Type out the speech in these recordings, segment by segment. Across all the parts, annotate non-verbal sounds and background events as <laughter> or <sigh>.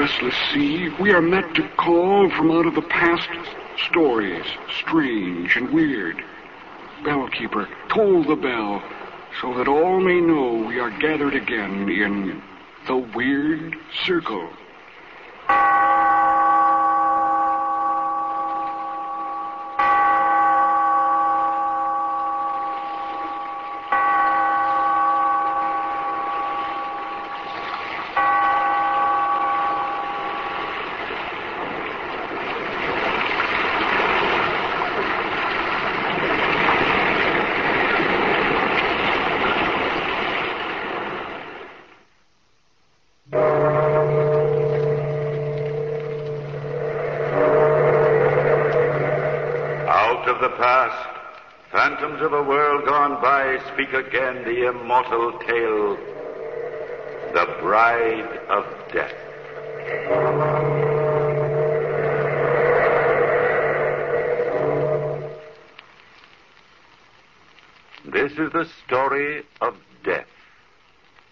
restless sea, we are met to call from out of the past stories, strange and weird. Bellkeeper, toll the bell, so that all may know we are gathered again in the Weird Circle. Out of the past, phantoms of a world gone by speak again the immortal tale, The Bride of Death. This is the story of death,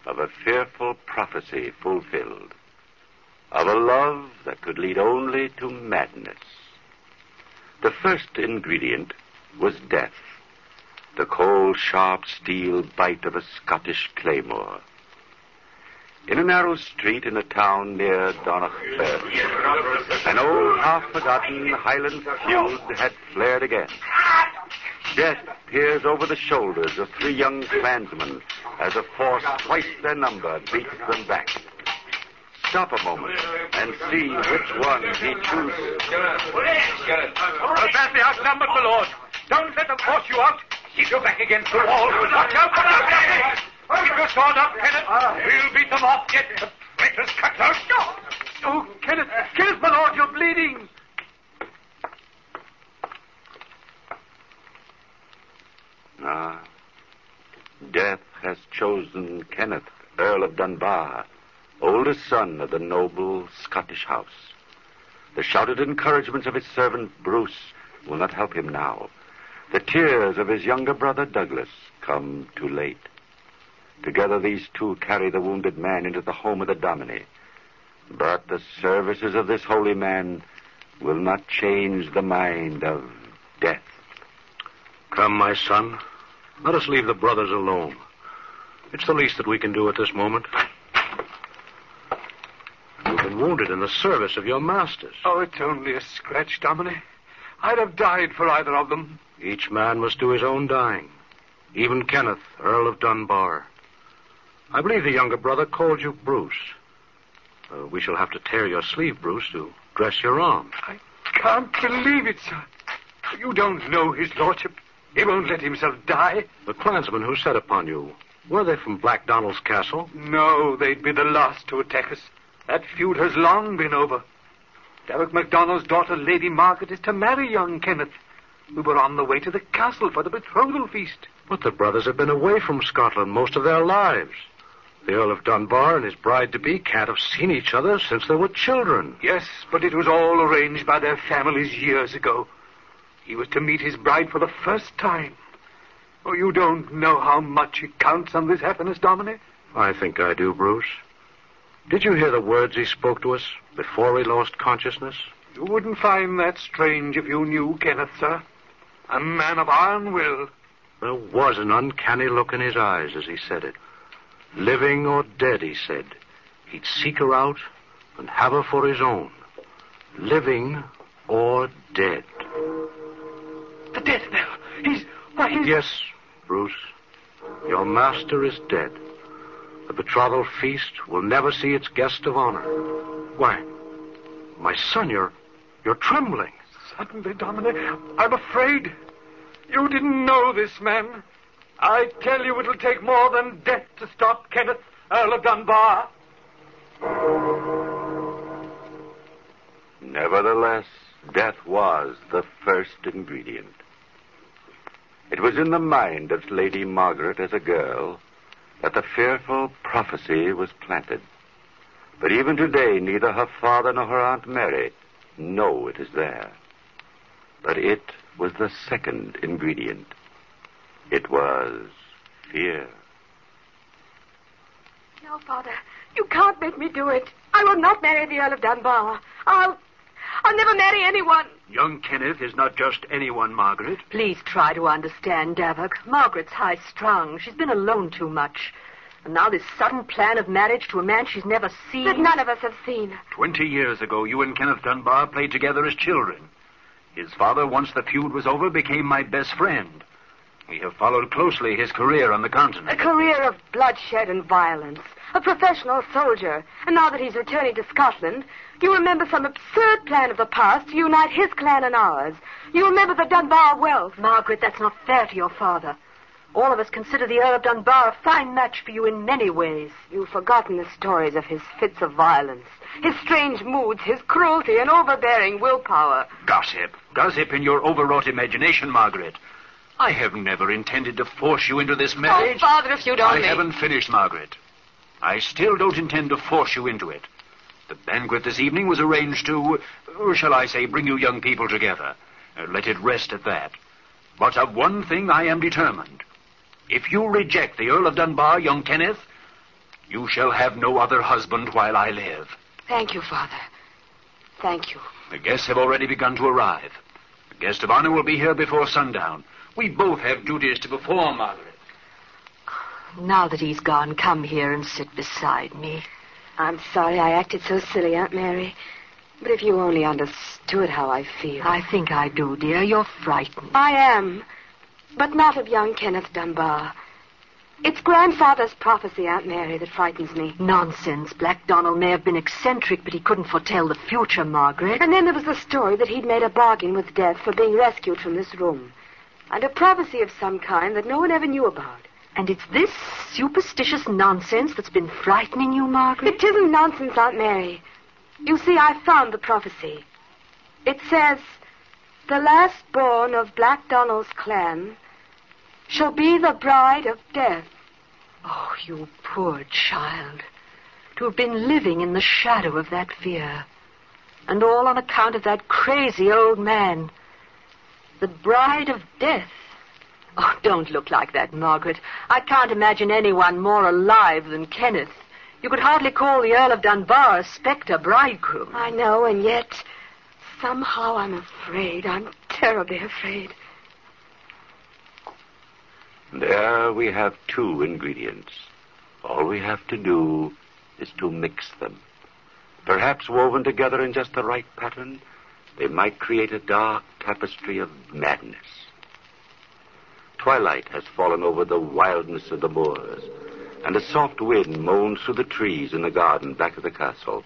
of a fearful prophecy fulfilled, of a love that could lead only to madness. The first ingredient was death. The cold, sharp steel bite of a Scottish claymore. In a narrow street in a town near Donachburg, an old, half-forgotten Highland feud had flared again. Death peers over the shoulders of three young clansmen as a force twice their number beats them back. Stop a moment and see which one he chooses. We're badly outnumbered, my lord. Don't let them force you out. Keep your back against the wall. Watch out for them. Keep your sword up, Kenneth. We'll beat them off yet. The traitors cut out. Oh, Kenneth, Kenneth, my lord, you're bleeding. Ah, death has chosen Kenneth, Earl of Dunbar, oldest son of the noble Scottish house. The shouted encouragements of his servant Bruce will not help him now. The tears of his younger brother Douglas come too late. Together these two carry the wounded man into the home of the Dominie. But the services of this holy man will not change the mind of death. Come, my son. Let us leave the brothers alone. It's the least that we can do at this moment. You've been wounded in the service of your masters. Oh, it's only a scratch, Dominie. I'd have died for either of them. Each man must do his own dying. Even Kenneth, Earl of Dunbar. I believe the younger brother called you Bruce. Uh, we shall have to tear your sleeve, Bruce, to dress your arm. I can't believe it, sir. You don't know his lordship. He won't let himself die. The clansmen who set upon you, were they from Black Donald's castle? No, they'd be the last to attack us. That feud has long been over. Derek MacDonald's daughter, Lady Margaret, is to marry young Kenneth. We were on the way to the castle for the betrothal feast. But the brothers have been away from Scotland most of their lives. The Earl of Dunbar and his bride-to-be can't have seen each other since they were children. Yes, but it was all arranged by their families years ago. He was to meet his bride for the first time. Oh, you don't know how much it counts on this happiness, Dominie. I think I do, Bruce. Did you hear the words he spoke to us before we lost consciousness? You wouldn't find that strange if you knew Kenneth, sir. A man of iron will. There was an uncanny look in his eyes as he said it. Living or dead, he said, he'd seek her out and have her for his own. Living or dead. The death knell. He's. Why, he's. Yes, Bruce. Your master is dead. The betrothal feast will never see its guest of honor. Why, my son, you're. you're trembling. Suddenly, Dominie, I'm afraid. You didn't know this man. I tell you, it'll take more than death to stop Kenneth, Earl of Dunbar. Nevertheless, death was the first ingredient. It was in the mind of Lady Margaret as a girl that the fearful prophecy was planted. But even today, neither her father nor her Aunt Mary know it is there. But it was the second ingredient. It was fear. No, Father. You can't make me do it. I will not marry the Earl of Dunbar. I'll. I'll never marry anyone. Young Kenneth is not just anyone, Margaret. Please try to understand, Davok. Margaret's high strung. She's been alone too much. And now this sudden plan of marriage to a man she's never seen. That none of us have seen. Twenty years ago, you and Kenneth Dunbar played together as children. His father, once the feud was over, became my best friend. We have followed closely his career on the continent. A career of bloodshed and violence. A professional soldier. And now that he's returning to Scotland, you remember some absurd plan of the past to unite his clan and ours. You remember the Dunbar wealth. Margaret, that's not fair to your father. All of us consider the Earl of Dunbar a fine match for you in many ways. You've forgotten the stories of his fits of violence, his strange moods, his cruelty and overbearing willpower. Gossip. Gossip in your overwrought imagination, Margaret. I have never intended to force you into this Oh, marriage. Father, if you'd I only... haven't finished, Margaret. I still don't intend to force you into it. The banquet this evening was arranged to, or shall I say, bring you young people together. Uh, let it rest at that. But of one thing I am determined. If you reject the Earl of Dunbar, young Kenneth, you shall have no other husband while I live. Thank you, Father. Thank you. The guests have already begun to arrive. The guest of honor will be here before sundown. We both have duties to perform, Margaret. Now that he's gone, come here and sit beside me. I'm sorry I acted so silly, Aunt Mary. But if you only understood how I feel. I think I do, dear. You're frightened. I am. But not of young Kenneth Dunbar. It's grandfather's prophecy, Aunt Mary, that frightens me. Nonsense. Black Donald may have been eccentric, but he couldn't foretell the future, Margaret. And then there was the story that he'd made a bargain with death for being rescued from this room. And a prophecy of some kind that no one ever knew about. And it's this superstitious nonsense that's been frightening you, Margaret? It isn't nonsense, Aunt Mary. You see, I found the prophecy. It says, The last born of Black Donald's clan shall be the bride of death. Oh, you poor child. To have been living in the shadow of that fear. And all on account of that crazy old man. The bride of death. Oh, don't look like that, Margaret. I can't imagine anyone more alive than Kenneth. You could hardly call the Earl of Dunbar a spectre bridegroom. I know, and yet somehow I'm afraid. I'm terribly afraid. There we have two ingredients. All we have to do is to mix them. Perhaps woven together in just the right pattern, they might create a dark tapestry of madness. Twilight has fallen over the wildness of the moors, and a soft wind moans through the trees in the garden back of the castle.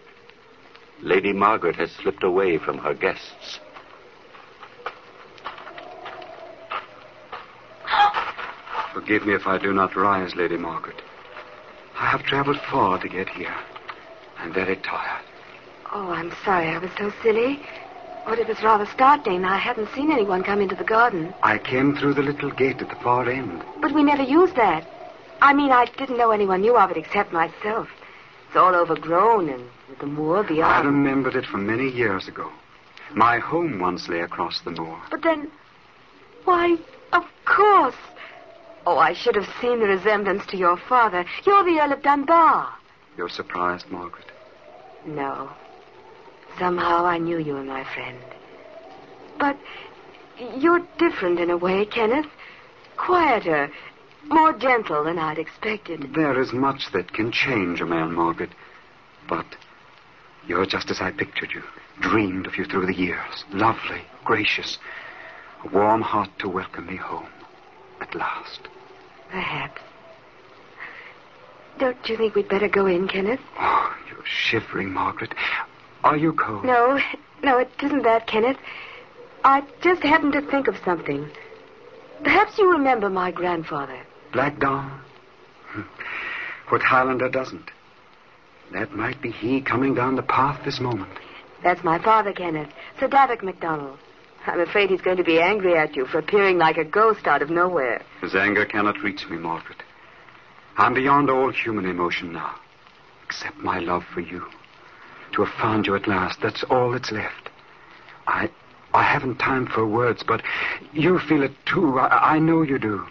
Lady Margaret has slipped away from her guests. <gasps> Forgive me if I do not rise, Lady Margaret. I have traveled far to get here. I'm very tired. Oh, I'm sorry I was so silly. But it was rather startling. I hadn't seen anyone come into the garden. I came through the little gate at the far end. But we never used that. I mean, I didn't know anyone knew of it except myself. It's all overgrown and with the moor beyond. I remembered it from many years ago. My home once lay across the moor. But then, why, of course. Oh, I should have seen the resemblance to your father. You're the Earl of Dunbar. You're surprised, Margaret. No. Somehow I knew you were my friend. But you're different in a way, Kenneth. Quieter, more gentle than I'd expected. There is much that can change a man, Margaret. But you're just as I pictured you. Dreamed of you through the years. Lovely, gracious. A warm heart to welcome me home. At last. Perhaps. Don't you think we'd better go in, Kenneth? Oh, you're shivering, Margaret. Are you cold? No, no, it isn't that, Kenneth. I just happened to think of something. Perhaps you remember my grandfather. Black? Hmm. <laughs> What Highlander doesn't? That might be he coming down the path this moment. That's my father, Kenneth. Sir Davik MacDonald. I'm afraid he's going to be angry at you for appearing like a ghost out of nowhere. His anger cannot reach me, Margaret. I'm beyond all human emotion now, except my love for you. To have found you at last, that's all that's left. I, I haven't time for words, but you feel it too. I, I know you do.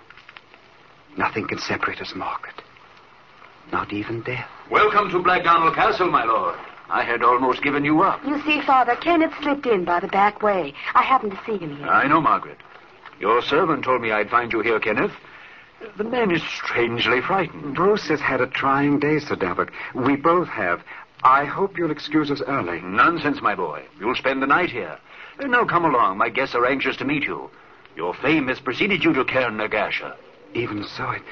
Nothing can separate us, Margaret. Not even death. Welcome to Black Donald Castle, my lord. I had almost given you up. You see, Father, Kenneth slipped in by the back way. I happened to see him here. I know, Margaret. Your servant told me I'd find you here, Kenneth. The man is strangely frightened. Bruce has had a trying day, Sir Davok. We both have. I hope you'll excuse us early. Nonsense, my boy. You'll spend the night here. Uh, Now come along. My guests are anxious to meet you. Your fame has preceded you to Cairn Nagasha. Even so, it,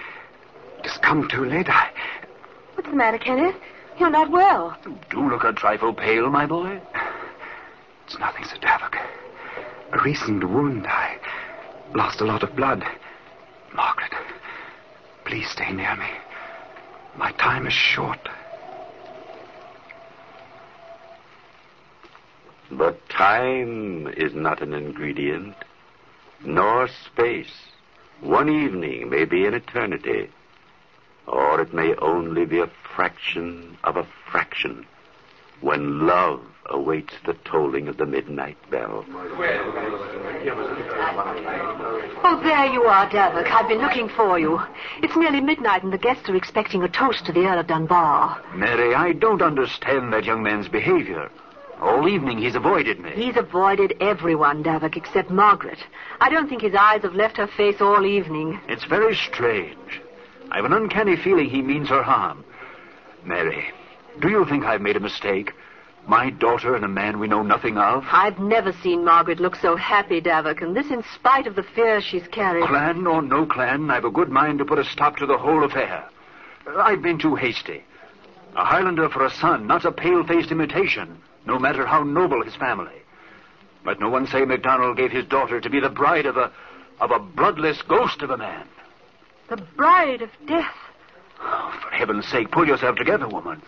it's come too late. I, What's the matter, Kenneth? You're not well. You Do look a trifle pale, my boy. it's nothing, Sir Davok. A recent wound. I lost a lot of blood. Margaret, please stay near me. My time is short. But time is not an ingredient, nor space. One evening may be an eternity, or it may only be a fraction of a fraction when love awaits the tolling of the midnight bell. Oh, there you are, Davok. I've been looking for you. It's nearly midnight, and the guests are expecting a toast to the Earl of Dunbar. Mary, I don't understand that young man's behavior. All evening he's avoided me. He's avoided everyone, Davok, except Margaret. I don't think his eyes have left her face all evening. It's very strange. I've an uncanny feeling he means her harm. Mary, do you think I've made a mistake? My daughter and a man we know nothing of? I've never seen Margaret look so happy, Davok, and this in spite of the fears she's carried. Clan or no clan, I've a good mind to put a stop to the whole affair. I've been too hasty. A Highlander for a son, not a pale-faced imitation, no matter how noble his family. Let no one say MacDonald gave his daughter to be the bride of a of a bloodless ghost of a man. The bride of death. Oh, for heaven's sake, pull yourself together, woman.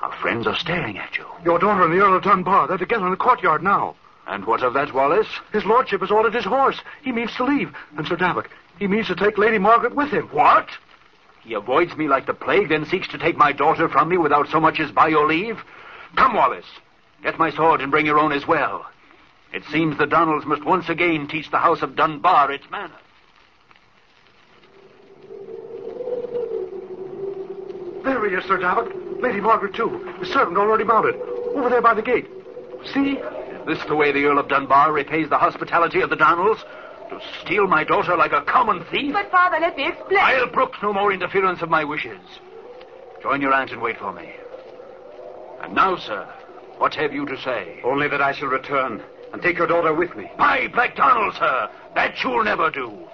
Our friends are staring at you. Your daughter and the Earl of Dunbar, they're together in the courtyard now. And what of that, Wallace? His lordship has ordered his horse. He means to leave. And Sir Davok, he means to take Lady Margaret with him. What? He avoids me like the plague, then seeks to take my daughter from me without so much as by your leave? Come, Wallace. Get my sword and bring your own as well. It seems the Donalds must once again teach the House of Dunbar its manners. There he is, Sir Davok. Lady Margaret, too. The servant already mounted. Over there by the gate. See? This is this the way the Earl of Dunbar repays the hospitality of the Donalds? To steal my daughter like a common thief? But, Father, let me explain. I'll brook no more interference of my wishes. Join your aunt and wait for me. And now, sir, what have you to say? Only that I shall return and take your daughter with me. By Black Donald, sir, that you'll never do.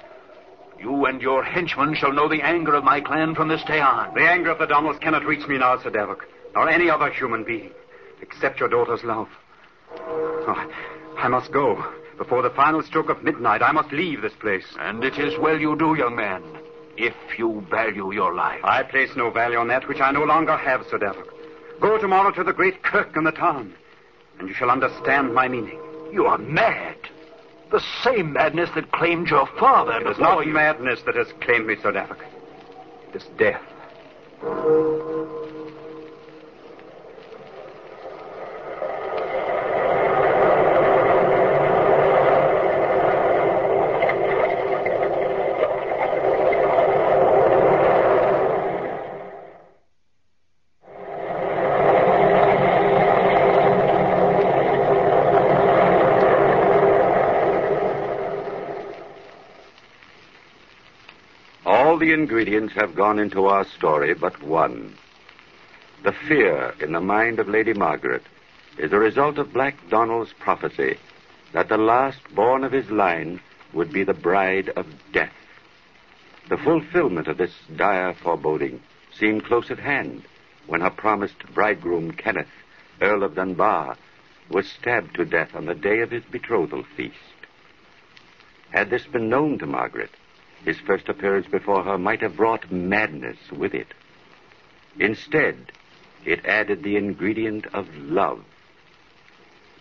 You and your henchmen shall know the anger of my clan from this day on. The anger of the Donalds cannot reach me now, Sir Davok, nor any other human being, except your daughter's love. Oh, I must go. Before the final stroke of midnight, I must leave this place. And it is well you do, young man, if you value your life. I place no value on that which I no longer have, Sir Davok. Go tomorrow to the great kirk in the town, and you shall understand my meaning. You are mad. The same madness that claimed your father. It is not you- madness that has claimed me, Sir Davok. It is death. All the ingredients have gone into our story but one. The fear in the mind of Lady Margaret is a result of Black Donald's prophecy that the last born of his line would be the bride of death. The fulfillment of this dire foreboding seemed close at hand when her promised bridegroom, Kenneth, Earl of Dunbar, was stabbed to death on the day of his betrothal feast. Had this been known to Margaret, his first appearance before her might have brought madness with it. Instead, it added the ingredient of love.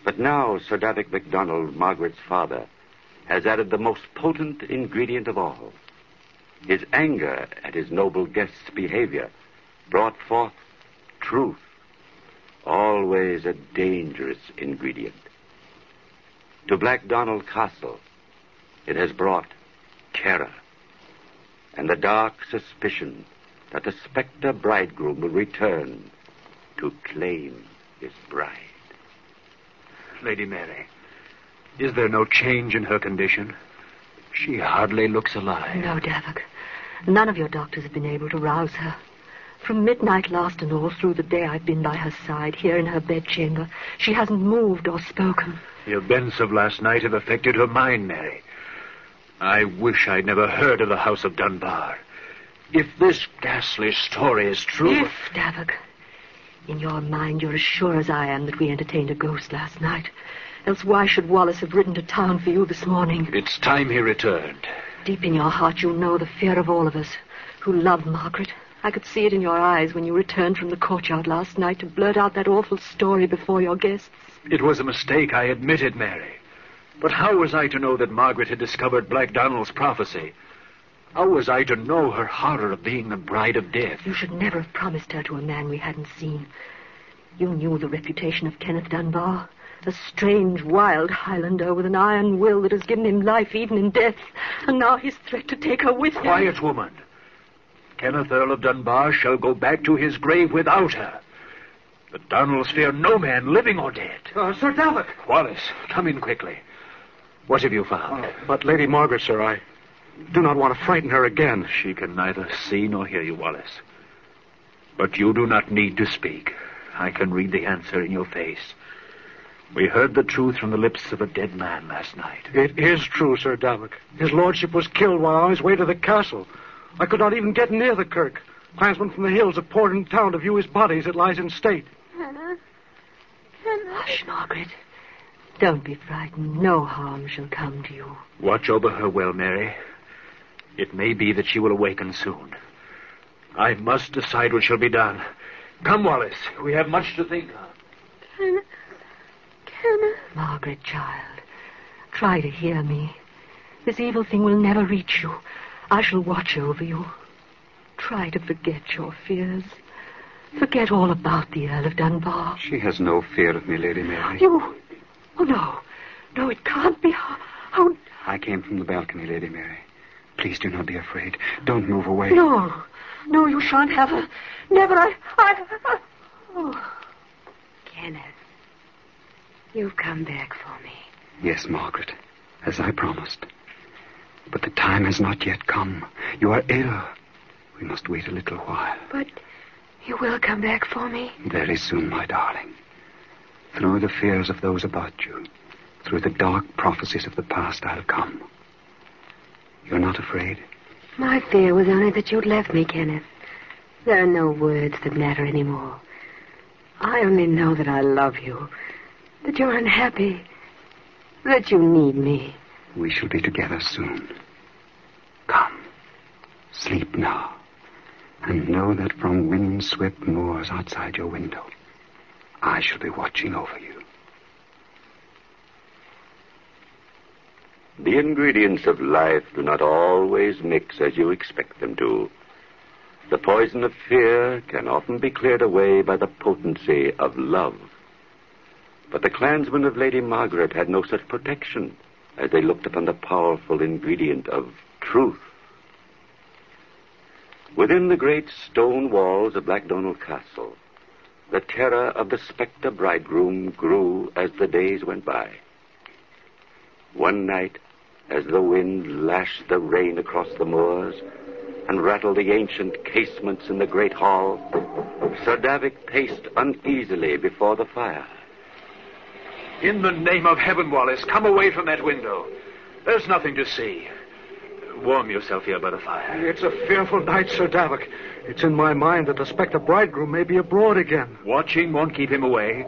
But now Sir Davik MacDonald, Margaret's father, has added the most potent ingredient of all. His anger at his noble guest's behavior brought forth truth, always a dangerous ingredient. To Black Donald Castle, it has brought terror and the dark suspicion that the spectre bridegroom will return to claim his bride. Lady Mary, is there no change in her condition? She hardly looks alive. No, Davok. None of your doctors have been able to rouse her. From midnight last and all through the day I've been by her side, here in her bedchamber. She hasn't moved or spoken. The events of last night have affected her mind, Mary. I wish I'd never heard of the House of Dunbar. If this ghastly story is true. If, Davok. In your mind, you're as sure as I am that we entertained a ghost last night. Else why should Wallace have ridden to town for you this morning? It's time he returned. Deep in your heart, you know the fear of all of us who love Margaret. I could see it in your eyes when you returned from the courtyard last night to blurt out that awful story before your guests. It was a mistake, I admit it, Mary. But how was I to know that Margaret had discovered Black Donald's prophecy? How was I to know her horror of being the bride of death? You should never have promised her to a man we hadn't seen. You knew the reputation of Kenneth Dunbar. A strange, wild Highlander with an iron will that has given him life even in death. And now his threat to take her with him. Quiet, woman. Kenneth Earl of Dunbar shall go back to his grave without her. The Donalds fear no man, living or dead. Uh, Sir Davok. Wallace, come in quickly. What have you found? Uh, but Lady Margaret, sir, I do not want to frighten her again. She can neither see nor hear you, Wallace. But you do not need to speak. I can read the answer in your face. We heard the truth from the lips of a dead man last night. It is true, Sir Davok. His lordship was killed while on his way to the castle. I could not even get near the kirk. Clansmen from the hills have poured into town to view his body as it lies in state. Hannah. Hannah. Hush, Margaret. Don't be frightened. No harm shall come to you. Watch over her well, Mary. It may be that she will awaken soon. I must decide what shall be done. Come, Wallace. We have much to think of. Hannah. Hannah. Margaret, child, try to hear me. This evil thing will never reach you. I shall watch over you. Try to forget your fears. Forget all about the Earl of Dunbar. She has no fear of me, Lady Mary. You. Oh, no. No, it can't be. How. how... I came from the balcony, Lady Mary. Please do not be afraid. Don't move away. No. No, you shan't have her. Never. I. I. I... Oh. Kenneth. You've come back for me. Yes, Margaret, as I promised. But the time has not yet come. You are ill. We must wait a little while. But you will come back for me? Very soon, my darling. Through the fears of those about you, through the dark prophecies of the past, I'll come. You're not afraid? My fear was only that you'd left me, Kenneth. There are no words that matter anymore. I only know that I love you, that you're unhappy, that you need me. We shall be together soon. Come, sleep now, and know that from wind-swept moors outside your window, I shall be watching over you. The ingredients of life do not always mix as you expect them to. The poison of fear can often be cleared away by the potency of love. But the clansmen of Lady Margaret had no such protection as they looked upon the powerful ingredient of truth. Within the great stone walls of Black Donald Castle, the terror of the spectre bridegroom grew as the days went by. One night, as the wind lashed the rain across the moors and rattled the ancient casements in the great hall, Sir Davik paced uneasily before the fire. In the name of heaven, Wallace, come away from that window. There's nothing to see. Warm yourself here by the fire. It's a fearful night, Sir Davik. It's in my mind that the spectre bridegroom may be abroad again. Watching won't keep him away.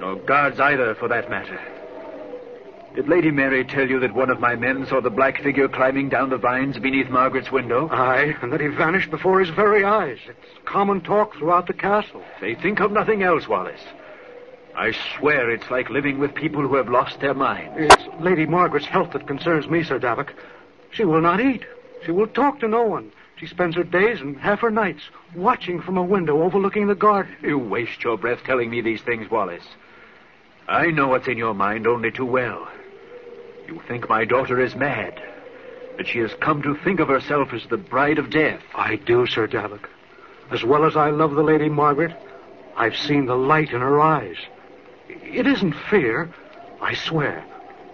No guards either, for that matter. Did Lady Mary tell you that one of my men saw the black figure climbing down the vines beneath Margaret's window? Aye, and that he vanished before his very eyes. It's common talk throughout the castle. They think of nothing else, Wallace. I swear it's like living with people who have lost their minds. It's Lady Margaret's health that concerns me, Sir Davik. She will not eat. She will talk to no one. She spends her days and half her nights watching from a window overlooking the garden. You waste your breath telling me these things, Wallace. I know what's in your mind only too well. You think my daughter is mad. that she has come to think of herself as the bride of death. I do, Sir Davik. As well as I love the Lady Margaret, I've seen the light in her eyes. It isn't fear, I swear.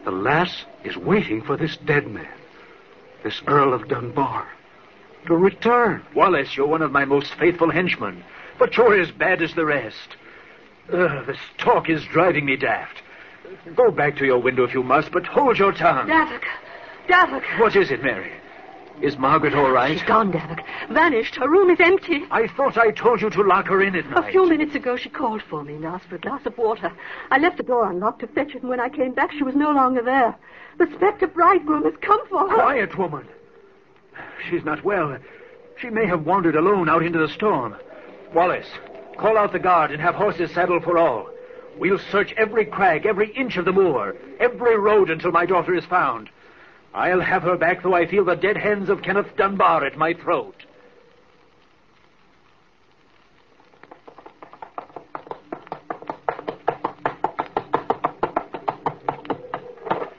The lass is waiting for this dead man, this Earl of Dunbar, to return. Wallace, you're one of my most faithful henchmen, but you're as bad as the rest. Ugh, this talk is driving me daft. Go back to your window if you must, but hold your tongue. Davik. Davik. What is it, Mary? Is Margaret all right? She's gone, Davik. Vanished. Her room is empty. I thought I told you to lock her in at night. A few minutes ago, she called for me and asked for a glass of water. I left the door unlocked to fetch it, and when I came back, she was no longer there. The spectre bridegroom has come for her. Quiet, woman. She's not well. She may have wandered alone out into the storm. Wallace, call out the guard and have horses saddled for all. We'll search every crag, every inch of the moor, every road until my daughter is found. I'll have her back, though I feel the dead hands of Kenneth Dunbar at my throat.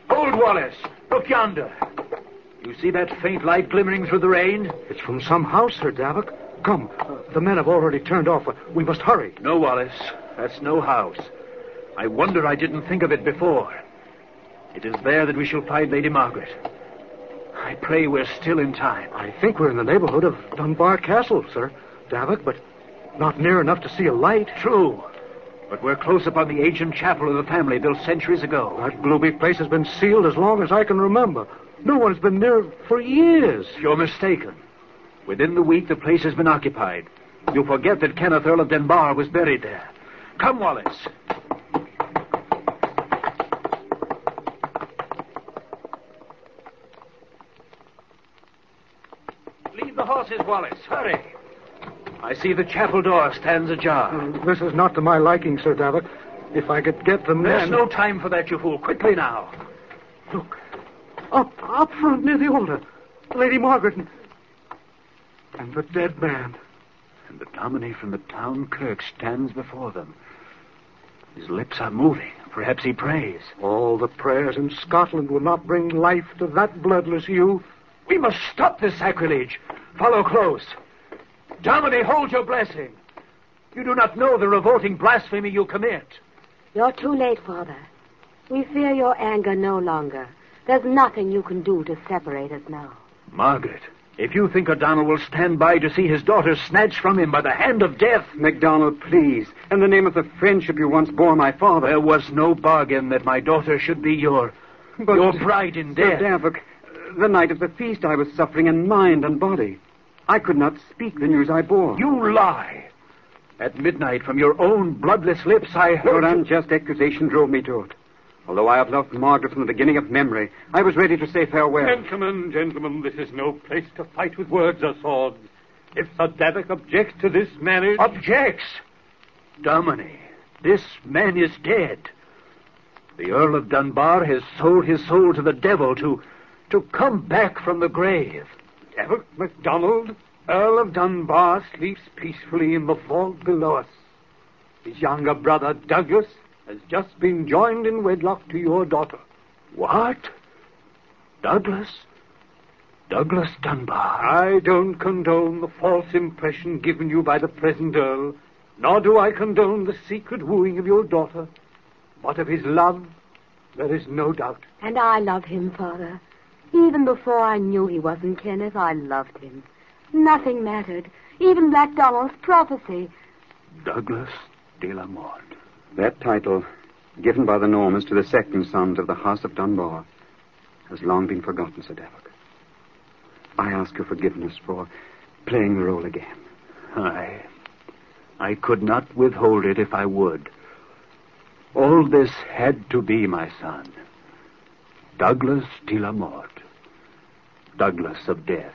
Hold, Wallace. Look yonder. You see that faint light glimmering through the rain? It's from some house, Sir Davik. Come, the men have already turned off. We must hurry. No, Wallace. That's no house. I wonder I didn't think of it before. It is there that we shall find Lady Margaret. I pray we're still in time. I think we're in the neighborhood of Dunbar Castle, Sir Davik, but not near enough to see a light. True. But we're close upon the ancient chapel of the family built centuries ago. That gloomy place has been sealed as long as I can remember. No one's been near it for years. You're mistaken. Within the week, the place has been occupied. You forget that Kenneth Earl of Dunbar was buried there. Come, Wallace. The Wallace. Hurry. I see the chapel door stands ajar. Uh, This is not to my liking, Sir Davik. If I could get the men... There's no time for that, you fool. Quickly now. Look. Up, up front near the altar. Lady Margaret and, and the dead man. And the dominie from the town kirk stands before them. His lips are moving. Perhaps he prays. All the prayers in Scotland will not bring life to that bloodless youth. We must stop this sacrilege. Follow close. Dominie, hold your blessing. You do not know the revolting blasphemy you commit. You're too late, Father. We fear your anger no longer. There's nothing you can do to separate us now. Margaret, if you think O'Donnell will stand by to see his daughter snatched from him by the hand of death, MacDonald, please. In the name of the friendship you once bore my father. there was no bargain that my daughter should be your But- your bride in Sir death. Davik, the night of the feast I was suffering in mind and body. I could not speak the news I bore. You lie. At midnight, from your own bloodless lips, I Your heard. you- unjust accusation drove me to it. Although I have loved Margaret from the beginning of memory, I was ready to say farewell. Gentlemen, gentlemen, this is no place to fight with words or swords. If Sir Davik objects to this marriage... objects. Dominie, this man is dead. The Earl of Dunbar has sold his soul to the devil to to come back from the grave. Davik MacDonald, Earl of Dunbar, sleeps peacefully in the vault below us. His younger brother, Douglas, has just been joined in wedlock to your daughter. What? Douglas? Douglas Dunbar. I don't condone the false impression given you by the present Earl, nor do I condone the secret wooing of your daughter. But of his love, there is no doubt. And I love him, Father. Even before I knew he wasn't Kenneth, I loved him. Nothing mattered. Even Black Donald's prophecy. Douglas de la Mort. That title, given by the Normans to the second sons of the House of Dunbar, has long been forgotten, Sir Davik. I ask your forgiveness for playing the role again. I. I could not withhold it if I would. All this had to be, my son. Douglas de la Mort. Douglas of death.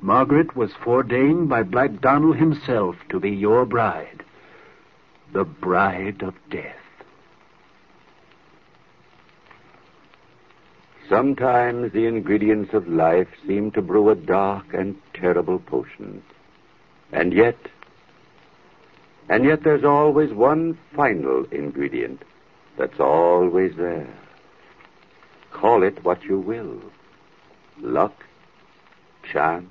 Margaret was foreordained by Black Donald himself to be your bride. The bride of death. Sometimes the ingredients of life seem to brew a dark and terrible potion. And yet, and yet there's always one final ingredient that's always there. Call it what you will. luck, chance,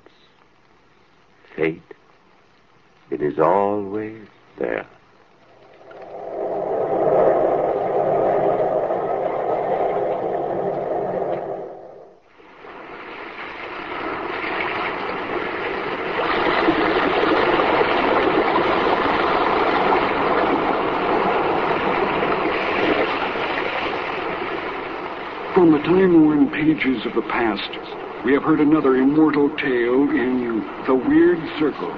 fate, it is always there. From the time-worn pages of the past, we have heard another immortal tale in The Weird Circle.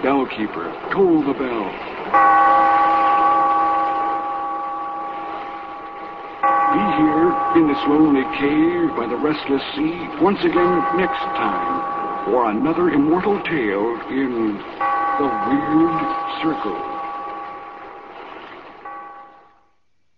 Bellkeeper, toll the bell. Be here in this lonely cave by the restless sea once again next time for another immortal tale in The Weird Circle.